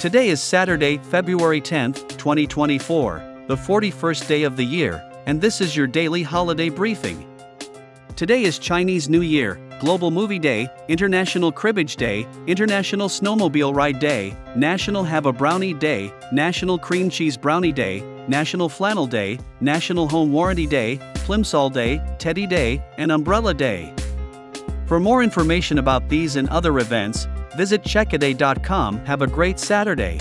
Today is Saturday, February 10th, 2024, the 41st day of the year, and this is your daily holiday briefing. Today is Chinese New Year, Global Movie Day, International Cribbage Day, International Snowmobile Ride Day, National Have a Brownie Day, National Cream Cheese Brownie Day, National Flannel Day, National Home Warranty Day, Plimsoll Day, Teddy Day, and Umbrella Day. For more information about these and other events, visit checkiday.com. Have a great Saturday.